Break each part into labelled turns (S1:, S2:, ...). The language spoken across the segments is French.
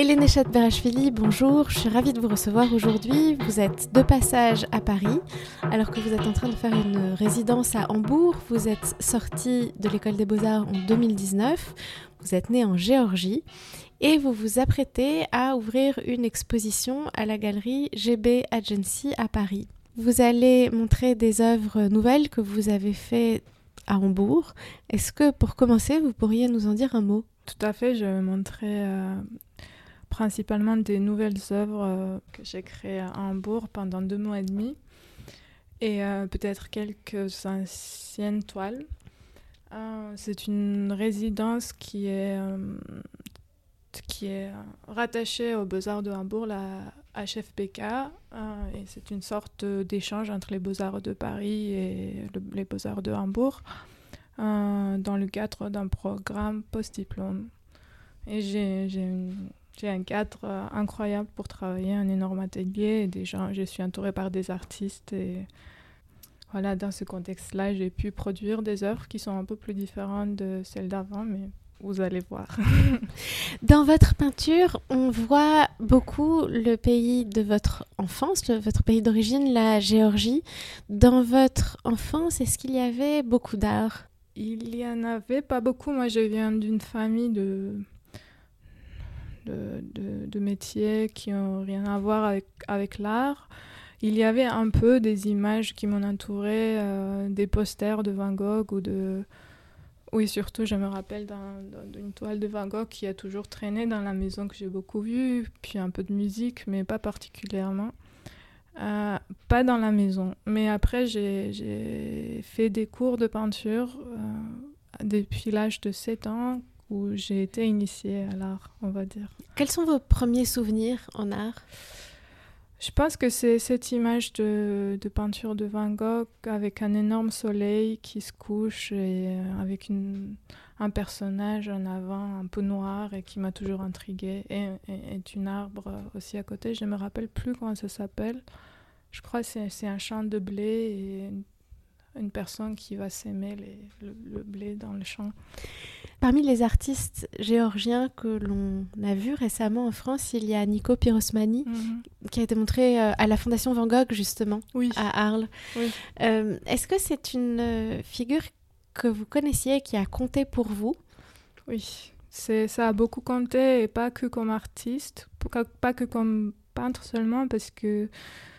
S1: Hélène Chat-Berachvili, bonjour, je suis ravie de vous recevoir aujourd'hui. Vous êtes de passage à Paris, alors que vous êtes en train de faire une résidence à Hambourg. Vous êtes sorti de l'école des beaux-arts en 2019, vous êtes né en Géorgie et vous vous apprêtez à ouvrir une exposition à la galerie GB Agency à Paris. Vous allez montrer des œuvres nouvelles que vous avez faites à Hambourg. Est-ce que pour commencer, vous pourriez nous en dire un mot?
S2: Tout à fait, je montrer euh, principalement des nouvelles œuvres euh, que j'ai créées à Hambourg pendant deux mois et demi et euh, peut-être quelques anciennes toiles. Euh, c'est une résidence qui est, qui est rattachée aux Beaux-Arts de Hambourg, la HFPK, et c'est une sorte d'échange entre les Beaux-Arts de Paris et les Beaux-Arts de Hambourg dans le cadre d'un programme post-diplôme. Et j'ai une j'ai un cadre euh, incroyable pour travailler, un énorme atelier. Et gens, je suis entourée par des artistes. Et voilà, dans ce contexte-là, j'ai pu produire des œuvres qui sont un peu plus différentes de celles d'avant, mais vous allez voir.
S1: Dans votre peinture, on voit beaucoup le pays de votre enfance, votre pays d'origine, la Géorgie. Dans votre enfance, est-ce qu'il y avait beaucoup d'art?
S2: Il y en avait pas beaucoup. Moi, je viens d'une famille de de, métiers qui n'ont rien à voir avec, avec l'art. Il y avait un peu des images qui m'ont entouré, euh, des posters de Van Gogh ou de... Oui, surtout, je me rappelle d'une toile de Van Gogh qui a toujours traîné dans la maison que j'ai beaucoup vue, puis un peu de musique, mais pas particulièrement. Euh, pas dans la maison. Mais après, j'ai fait des cours de peinture euh, depuis l'âge de 7 ans où j'ai été initiée à l'art, on va dire.
S1: Quels sont vos premiers souvenirs en art?
S2: Je pense que c'est cette image de, de, peinture de Van Gogh avec un énorme soleil qui se couche et euh, avec une, un personnage en avant un peu noir et qui m'a toujours intriguée et, et, une arbre aussi à côté. Je ne me rappelle plus comment ça s'appelle. Je crois que c'est un champ de blé et une personne qui va s'aimer le, le, blé dans le champ.
S1: Parmi les artistes géorgiens que l'on a vus récemment en France, il y a Nico Pirosmani, mhm. qui a été montré euh, à la Fondation Van Gogh, justement, à Arles. Euh, est-ce que c'est une euh, figure que vous connaissiez qui a compté pour vous?
S2: Oui, ça a beaucoup compté, et pas que comme artiste, pas que comme peintre seulement, parce que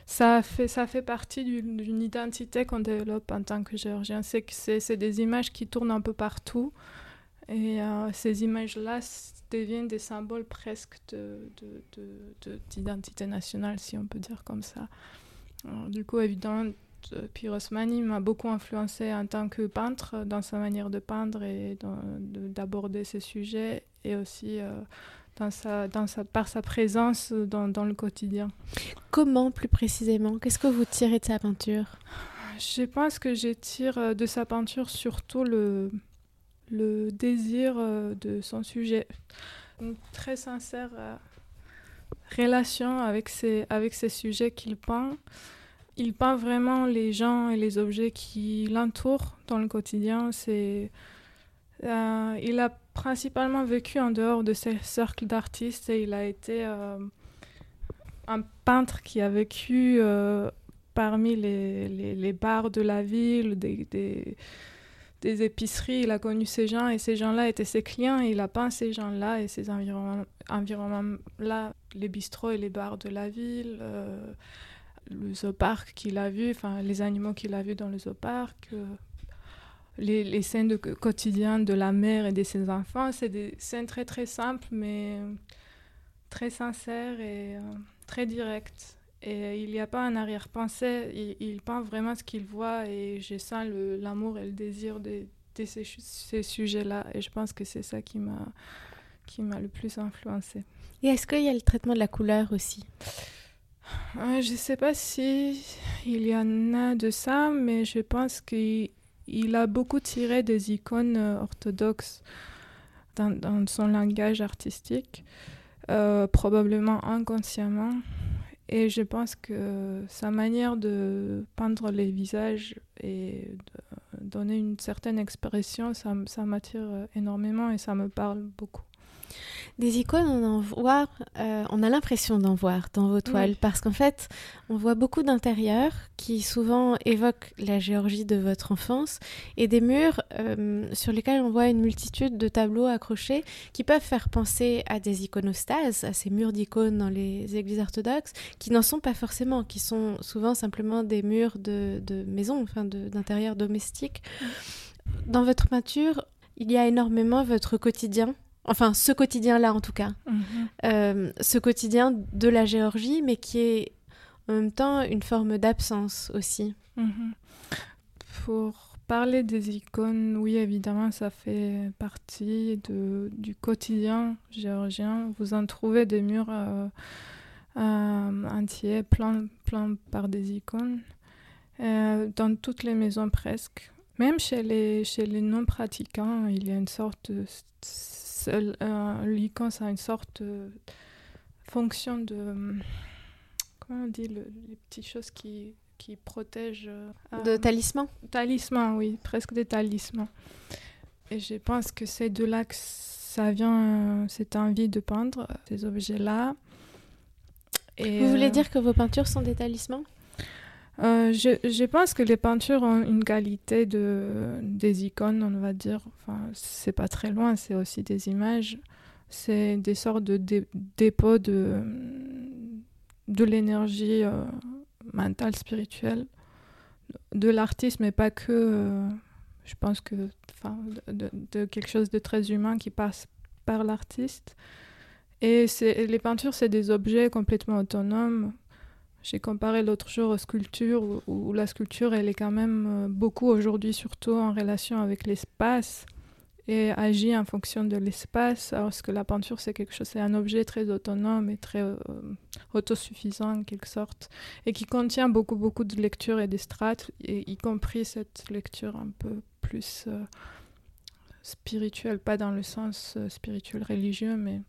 S2: ça fait, ça fait partie d'une identité qu'on développe en tant que géorgien. C'est c'est des images qui tournent un peu partout. Et euh, ces images-là deviennent des symboles presque d'identité de, de, nationale, si on peut dire comme ça. du coup, évidemment, Pirosmani m'a beaucoup influencé en tant que peintre dans sa manière de peindre et d'aborder ces sujets et aussi euh, dans sa, dans sa, par sa présence dans, dans le quotidien.
S1: Comment plus précisément Qu'est-ce que vous tirez de sa peinture?
S2: Je pense que je tire euh, de sa peinture surtout le, le désir euh, de son sujet. Une très sincère euh, relation avec ces sujets qu'il peint. Il peint vraiment les gens et les objets qui l'entourent dans le quotidien. C'est, euh, il a principalement vécu en dehors de ses cercles d'artistes et il a été un peintre qui a vécu parmi les, les, bars de la ville, des, des épiceries, il a connu ces gens et ces gens-là étaient ses clients. Et il a peint ces gens-là et ces environnements-là, les bistrots et les bars de la ville, euh, le zooparc qu'il a vu, enfin les animaux qu'il a vus dans le zooparc, euh, les, les, scènes de, quotidiennes de la mère et de ses enfants. C'est des scènes très très simples mais très sincères et euh, très directes. Et il n'y a pas un arrière-pensée, il, il, peint vraiment ce qu'il voit et je sens l'amour et le désir de, de ces, ces sujets-là. Et je pense que c'est ça qui m'a qui m'a le plus influencé.
S1: Et est-ce qu'il y a le traitement de la couleur aussi?
S2: Euh, Je ne sais pas si il y en a de ça, mais je pense qu'il il a beaucoup tiré des icônes euh, orthodoxes dans, son langage artistique, euh, probablement inconsciemment. Et je pense que sa manière de peindre les visages et donner une certaine expression, ça, ça m'attire énormément et ça me parle beaucoup.
S1: Des icônes, on en voit, euh, on a l'impression d'en voir dans vos toiles, parce qu'en fait, on voit beaucoup d'intérieurs qui souvent évoquent la Géorgie de votre enfance, et des murs euh, sur lesquels on voit une multitude de tableaux accrochés qui peuvent faire penser à des iconostases, à ces murs d'icônes dans les églises orthodoxes, qui n'en sont pas forcément, qui sont souvent simplement des murs de, de maison, enfin d'intérieur domestique. Dans votre peinture, il y a énormément votre quotidien enfin ce quotidien-là en tout cas, mhm. euh, ce quotidien de la Géorgie, mais qui est en même temps une forme d'absence aussi.
S2: Mhm. Pour parler des icônes, oui, évidemment, ça fait partie de, du quotidien géorgien. Vous en trouvez des murs euh, euh, entiers, pleins plein par des icônes, dans toutes les maisons presque. Même chez les, chez les non-pratiquants, il y a une sorte de euh, l'icône, ça a une sorte de fonction de. Comment on dit Les petites choses qui, qui protègent.
S1: Euh, de talisman?
S2: Talisman, oui, presque des talismans. Et je pense que c'est de là que ça vient, cette envie de peindre ces objets-là.
S1: Vous voulez euh, dire que vos peintures sont des talismans?
S2: Euh, je, pense que les peintures ont une qualité de, des icônes, on va dire. Enfin, c'est pas très loin, c'est aussi des images. C'est des sortes de dépôts de, de l'énergie euh, mentale, spirituelle de l'artiste, mais pas que. Euh, je pense que. De, de, quelque chose de très humain qui passe par l'artiste. Et les peintures, c'est des objets complètement autonomes j'ai comparé l'autre jour aux sculptures, où, la sculpture, elle est quand même euh, beaucoup aujourd'hui, surtout en relation avec l'espace, et agit en fonction de l'espace, alors que la peinture, c'est quelque chose, c'est un objet très autonome et très euh, autosuffisant en quelque sorte, et qui contient beaucoup, beaucoup de lectures et des strates, y compris cette lecture un peu plus euh, spirituelle, pas dans le sens spirituel religieux, mais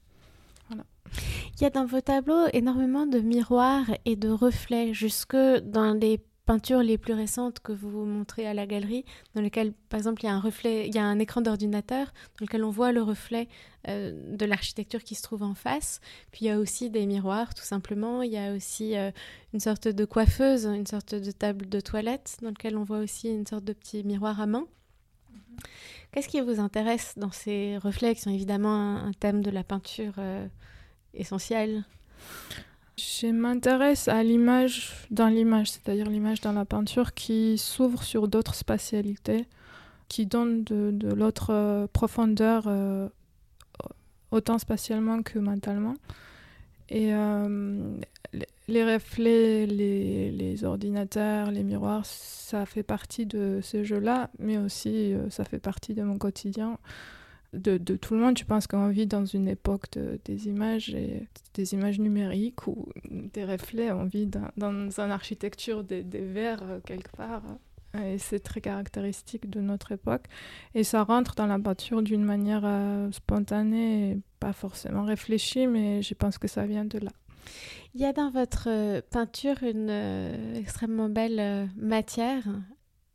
S1: Il y a dans vos tableaux énormément de miroirs et de reflets, jusque dans les peintures les plus récentes que vous montrez à la galerie, dans lesquelles, par exemple, il y a un reflet, il y a un écran d'ordinateur dans lequel on voit le reflet euh, de l'architecture qui se trouve en face. Puis il y a aussi des miroirs, tout simplement. Il y a aussi euh, une sorte de coiffeuse, une sorte de table de toilette dans lequel on voit aussi une sorte de petit miroir à main. Qu'est-ce qui vous intéresse dans ces reflets qui sont évidemment un, thème de la peinture euh, essentiel
S2: Je m'intéresse à l'image dans l'image, c'est-à-dire l'image dans la peinture qui s'ouvre sur d'autres spatialités, qui donne de, l'autre euh, profondeur euh, autant spatialement que mentalement. Et les reflets, les, ordinateurs, les miroirs, ça fait partie de ce jeu-là, mais aussi ça fait partie de mon quotidien de, tout le monde. Je pense qu'on vit dans une époque des images et des images numériques ou des reflets. On vit dans, une architecture des, verres euh, quelque part. Et c'est très caractéristique de notre époque. Et ça rentre dans la peinture d'une manière euh, spontanée, pas forcément réfléchie, mais je pense que ça vient de là.
S1: Il y a dans votre euh, peinture une extrêmement belle matière.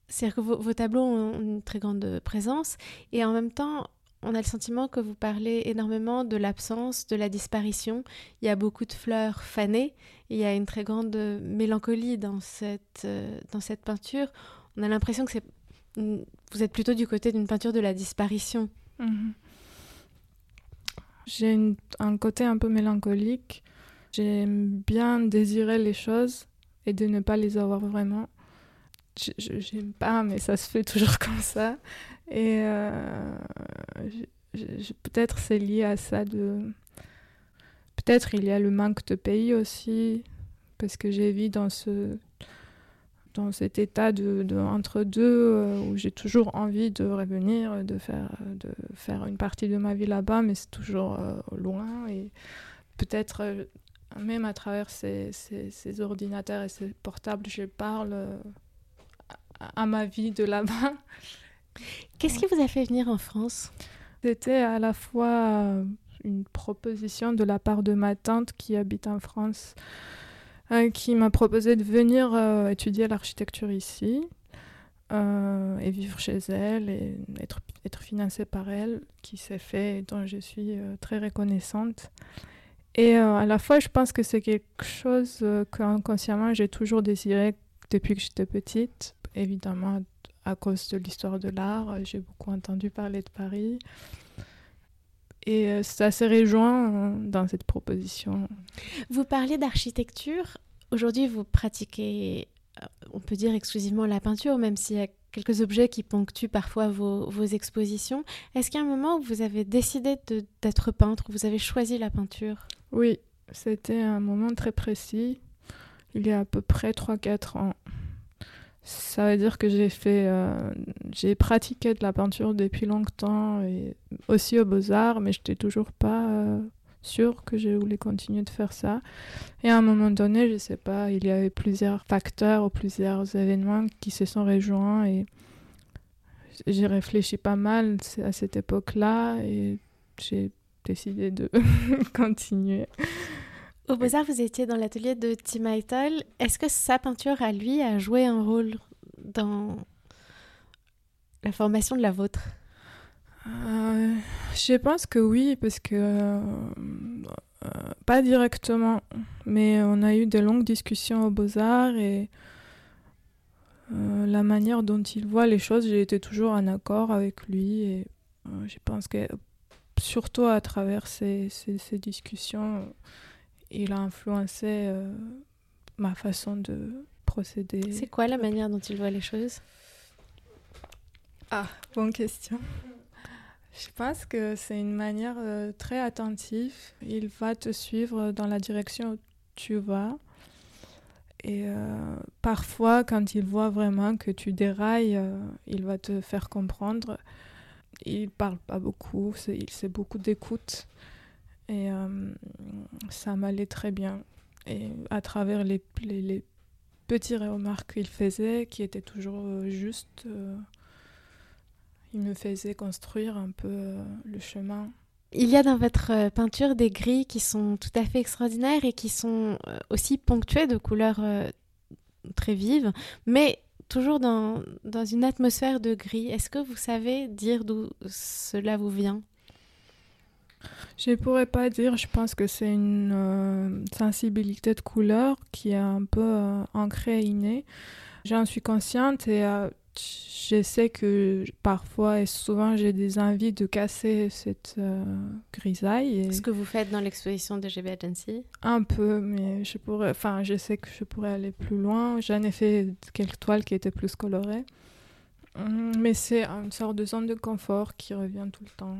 S1: C'est-à-dire que vos, vos, tableaux ont une très grande présence et en même temps, on a le sentiment que vous parlez énormément de l'absence, de la disparition. Il y a beaucoup de fleurs fanées. Il y a une très grande mélancolie dans cette, euh, dans cette peinture. On a l'impression que c'est, vous êtes plutôt du côté d'une peinture de la disparition. Mhm.
S2: J'ai un côté un peu mélancolique. J'aime bien désirer les choses et de ne pas les avoir vraiment. J'aime pas, mais ça se fait toujours comme ça. Et euh, peut-être c'est lié à ça de... Peut-être il y a le manque de pays aussi, parce que j'ai vécu dans ce dans cet état de, entre deux euh, où j'ai toujours envie de revenir, de faire, de faire une partie de ma vie là-bas, mais c'est toujours euh, loin. Et peut-être même à travers ces, ces, ces, ordinateurs et ces portables, je parle à ma vie de là-bas.
S1: Qu'est-ce qui vous a fait venir en France?
S2: C'était à la fois euh, une proposition de la part de ma tante qui habite en France, euh, qui m'a proposé de venir euh, étudier l'architecture ici. euh, et vivre chez elle et être, être financée par elle, qui s'est fait et dont je suis euh, très reconnaissante. Et euh, à la fois, je pense que c'est quelque chose qu'inconsciemment j'ai toujours désiré depuis que j'étais petite, évidemment à cause de l'histoire de l'art. J'ai beaucoup entendu parler de Paris. Et ça s'est rejoint dans cette proposition.
S1: Vous parlez d'architecture. Aujourd'hui, vous pratiquez on peut dire exclusivement la peinture, même s'il y a quelques objets qui ponctuent parfois vos, expositions. Est-ce qu'il y a un moment où vous avez décidé d'être peintre, vous avez choisi la peinture?
S2: Oui, c'était un moment très précis, il y a à peu près 3-4 ans. Ça veut dire que j'ai fait, euh, j'ai pratiqué de la peinture depuis longtemps aussi aux beaux-arts, mais je n'étais toujours pas euh, sûr que je voulais continuer de faire ça. Et à un moment donné, je sais pas, il y avait plusieurs facteurs ou plusieurs événements qui se sont rejoints et j'ai réfléchi pas mal à cette époque-là et j'ai décidé de continuer.
S1: Au Beaux-Arts, vous étiez dans l'atelier de Tim Eitel. Est-ce que sa peinture à lui a joué un rôle dans la formation de la vôtre?
S2: Euh, je pense que oui, parce que euh, pas directement, mais on a eu des longues discussions aux Beaux-Arts et euh, la manière dont il voit les choses, j'ai été toujours en accord avec lui et je pense que surtout à travers ces, ces, discussions, il a influencé ma façon de procéder.
S1: C'est quoi la manière dont il voit les choses?
S2: Ah, bonne question. Je pense que c'est une manière euh, très attentive. Il va te suivre dans la direction où tu vas. Et euh, parfois, quand il voit vraiment que tu dérailles, euh, il va te faire comprendre. Il parle pas beaucoup, il sait beaucoup d'écoute. Et ça m'allait très bien. Et à travers les, les, les petits remarques qu'il faisait, qui étaient toujours justes, il me faisait construire un peu euh, le chemin.
S1: Il y a dans votre euh, peinture des gris qui sont tout à fait extraordinaires et qui sont euh, aussi ponctués de couleurs très vives, mais toujours dans, dans une atmosphère de gris. Est-ce que vous savez dire d'où cela vous vient?
S2: Je ne pourrais pas dire, je pense que c'est une sensibilité de couleur qui est un peu ancrée et innée. J'en suis consciente et je sais que parfois et souvent j'ai des envies de casser cette euh, grisaille.
S1: Ce que vous faites dans l'exposition de GB Agency?
S2: Un peu, mais je pourrais, enfin, je sais que je pourrais aller plus loin. J'en ai fait quelques toiles qui étaient plus colorées. Hum, mais c'est une sorte de zone de confort qui revient tout le temps.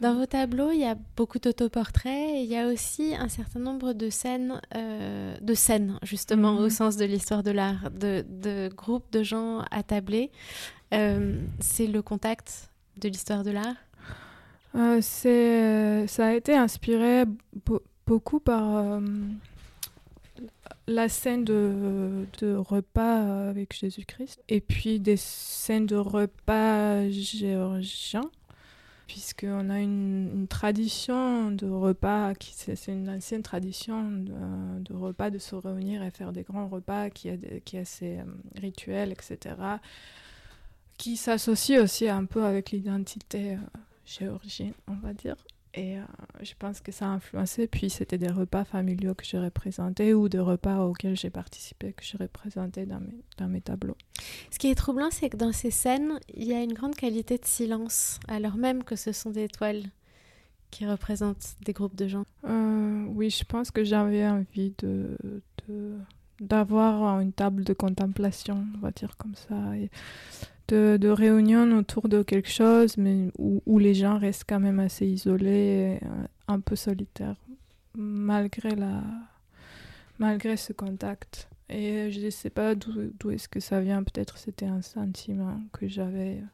S1: Dans vos tableaux, il y a beaucoup d'autoportraits et il y a aussi un certain nombre de scènes, euh, de scènes justement au mhm. sens de l'histoire de l'art, de, de, groupes de gens attablés. Euh, c'est le contact de l'histoire de l'art?
S2: Euh, c'est, Ça a été inspiré beaucoup par la scène de, de, repas avec Jésus-Christ et puis des scènes de repas géorgiens puisqu'on a une, tradition de repas, qui c'est une ancienne tradition de, repas, de se réunir et faire des grands repas qui est, qui assez euh, rituel, etc., qui s'associe aussi un peu avec l'identité euh, géorgienne, on va dire. Et euh, je pense que ça a influencé. Puis c'était des repas familiaux que j'ai représentés ou des repas auxquels j'ai participé, que j'ai représentés dans mes, dans mes tableaux.
S1: Ce qui est troublant, c'est que dans ces scènes, il y a une grande qualité de silence, alors même que ce sont des toiles qui représentent des groupes de gens.
S2: Euh, oui, je pense que j'avais envie de, d'avoir une table de contemplation, on va dire comme ça. Et de, de réunion autour de quelque chose, mais où, les gens restent quand même assez isolés, euh, un peu solitaires, malgré, la, malgré ce contact. Et je ne sais pas d'où est-ce que ça vient. Peut-être c'était un sentiment que j'avais euh,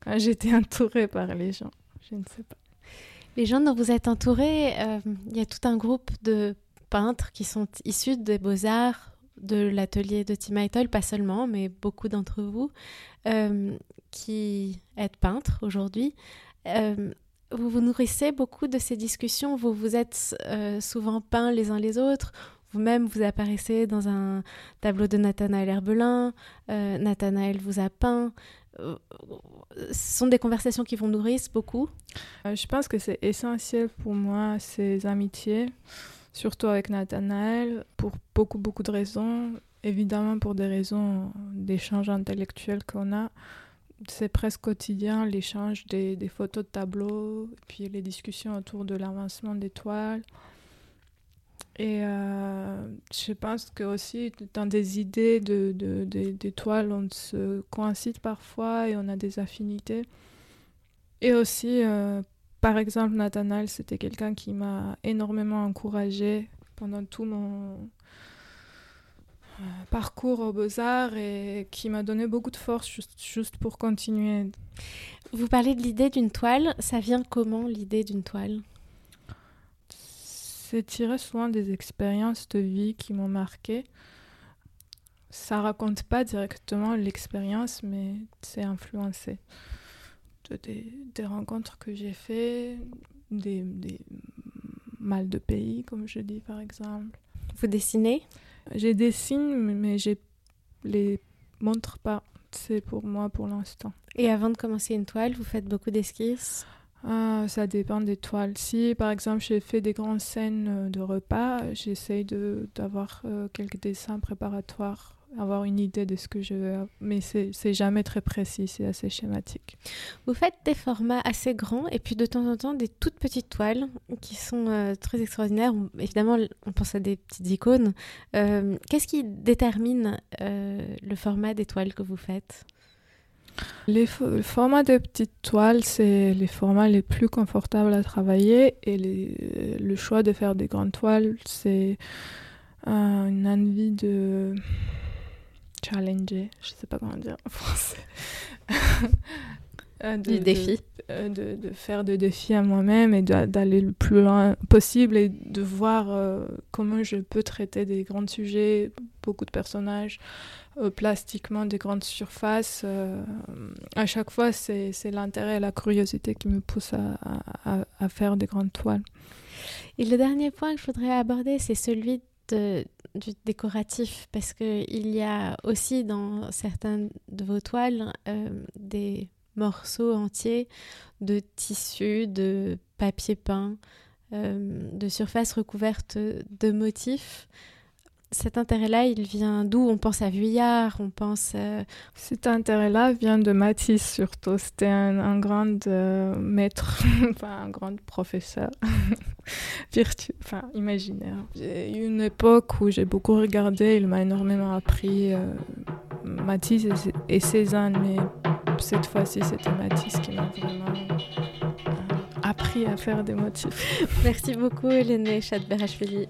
S2: quand j'étais entourée par les gens. Je ne sais pas.
S1: Les gens dont vous êtes entourés, euh, il y a tout un groupe de peintres qui sont issus des beaux-arts de l'atelier de Tim Eitel, pas seulement, mais beaucoup d'entre vous, euh, qui êtes peintre aujourd'hui. Euh, vous vous nourrissez beaucoup de ces discussions, vous vous êtes euh, souvent peints les uns les autres, vous-même, vous apparaissez dans un tableau de Nathanaël Herbelin, Nathanaël vous a peint. Ce sont des conversations qui vous nourrissent beaucoup.
S2: Je pense que c'est essentiel pour moi, ces amitiés, surtout avec Nathanaël, pour beaucoup, beaucoup de raisons. Évidemment, pour des raisons d'échange intellectuel qu'on a c'est presque quotidien l'échange des, photos de tableaux, puis les discussions autour de l'avancement des toiles. Et euh, je pense que aussi dans des idées de, des toiles, on se coïncide parfois et on a des affinités. Et aussi, euh, par exemple, Nathanaël, c'était quelqu'un qui m'a énormément encouragée pendant tout mon, parcours aux beaux-arts et qui m'a donné beaucoup de force juste, pour continuer.
S1: Vous parlez de l'idée d'une toile, ça vient comment l'idée d'une toile?
S2: C'est tiré souvent des expériences de vie qui m'ont marqué. Ça raconte pas directement l'expérience, mais c'est influencé de des, rencontres que j'ai fait, des, des mal de pays, comme je dis par exemple.
S1: Vous dessinez?
S2: J'ai des signes, mais je les montre pas. C'est pour moi pour l'instant.
S1: Et avant de commencer une toile, vous faites beaucoup d'esquisses?
S2: Ah, Ça dépend des toiles. Si par exemple j'ai fait des grandes scènes de repas, j'essaye d'avoir euh, quelques dessins préparatoires avoir une idée de ce que je veux, mais c'est jamais très précis, c'est assez schématique.
S1: Vous faites des formats assez grands et puis de temps en temps des toutes petites toiles qui sont euh, très extraordinaires. évidemment, on pense à des petites icônes. Euh, qu'est-ce qui détermine euh, le format des toiles que vous faites?
S2: Les le format de petites toiles, c'est les formats les plus confortables à travailler et les, le choix de faire des grandes toiles, c'est une envie de challenger, je sais pas comment dire en français.
S1: Euh, de, du défi.
S2: Euh, de, de, faire des défis à moi-même et d'aller le plus loin possible et de voir euh, comment je peux traiter des grands sujets, beaucoup de personnages, plastiquement des grandes surfaces. à chaque fois, c'est l'intérêt et la curiosité qui me poussent à, à, à, faire des grandes toiles.
S1: Et le dernier point que je voudrais aborder, c'est celui du décoratif parce qu'il y a aussi dans certaines de vos toiles euh, des morceaux entiers de tissu, de papier peint, euh, de surface recouverte de motifs cet intérêt-là, il vient d'où? On pense à Vuillard, on pense... Euh,
S2: cet intérêt-là vient de Matisse surtout. C'était un, grand euh, maître, enfin un grand professeur virtueux, enfin imaginaire. J'ai eu une époque où j'ai beaucoup regardé, il m'a énormément appris euh, Matisse et, Cézanne, mais cette fois-ci c'était Matisse qui m'a vraiment appris à faire des motifs.
S1: Merci beaucoup Hélène Chadberachvili.